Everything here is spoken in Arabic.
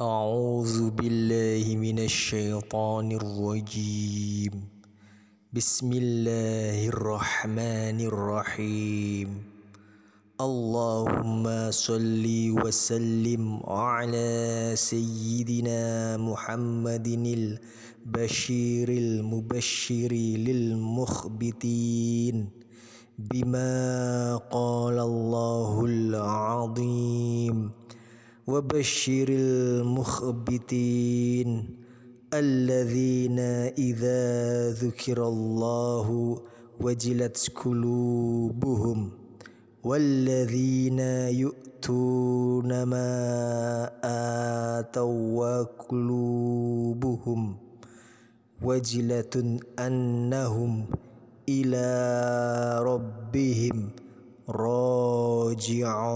أعوذ بالله من الشيطان الرجيم. بسم الله الرحمن الرحيم. اللهم صل وسلم على سيدنا محمد البشير المبشر للمخبتين بما قال الله العظيم. وبشر المخبتين الذين إذا ذكر الله وجلت قلوبهم والذين يؤتون ما آتوا وقلوبهم وجلة أنهم إلى ربهم راجعون.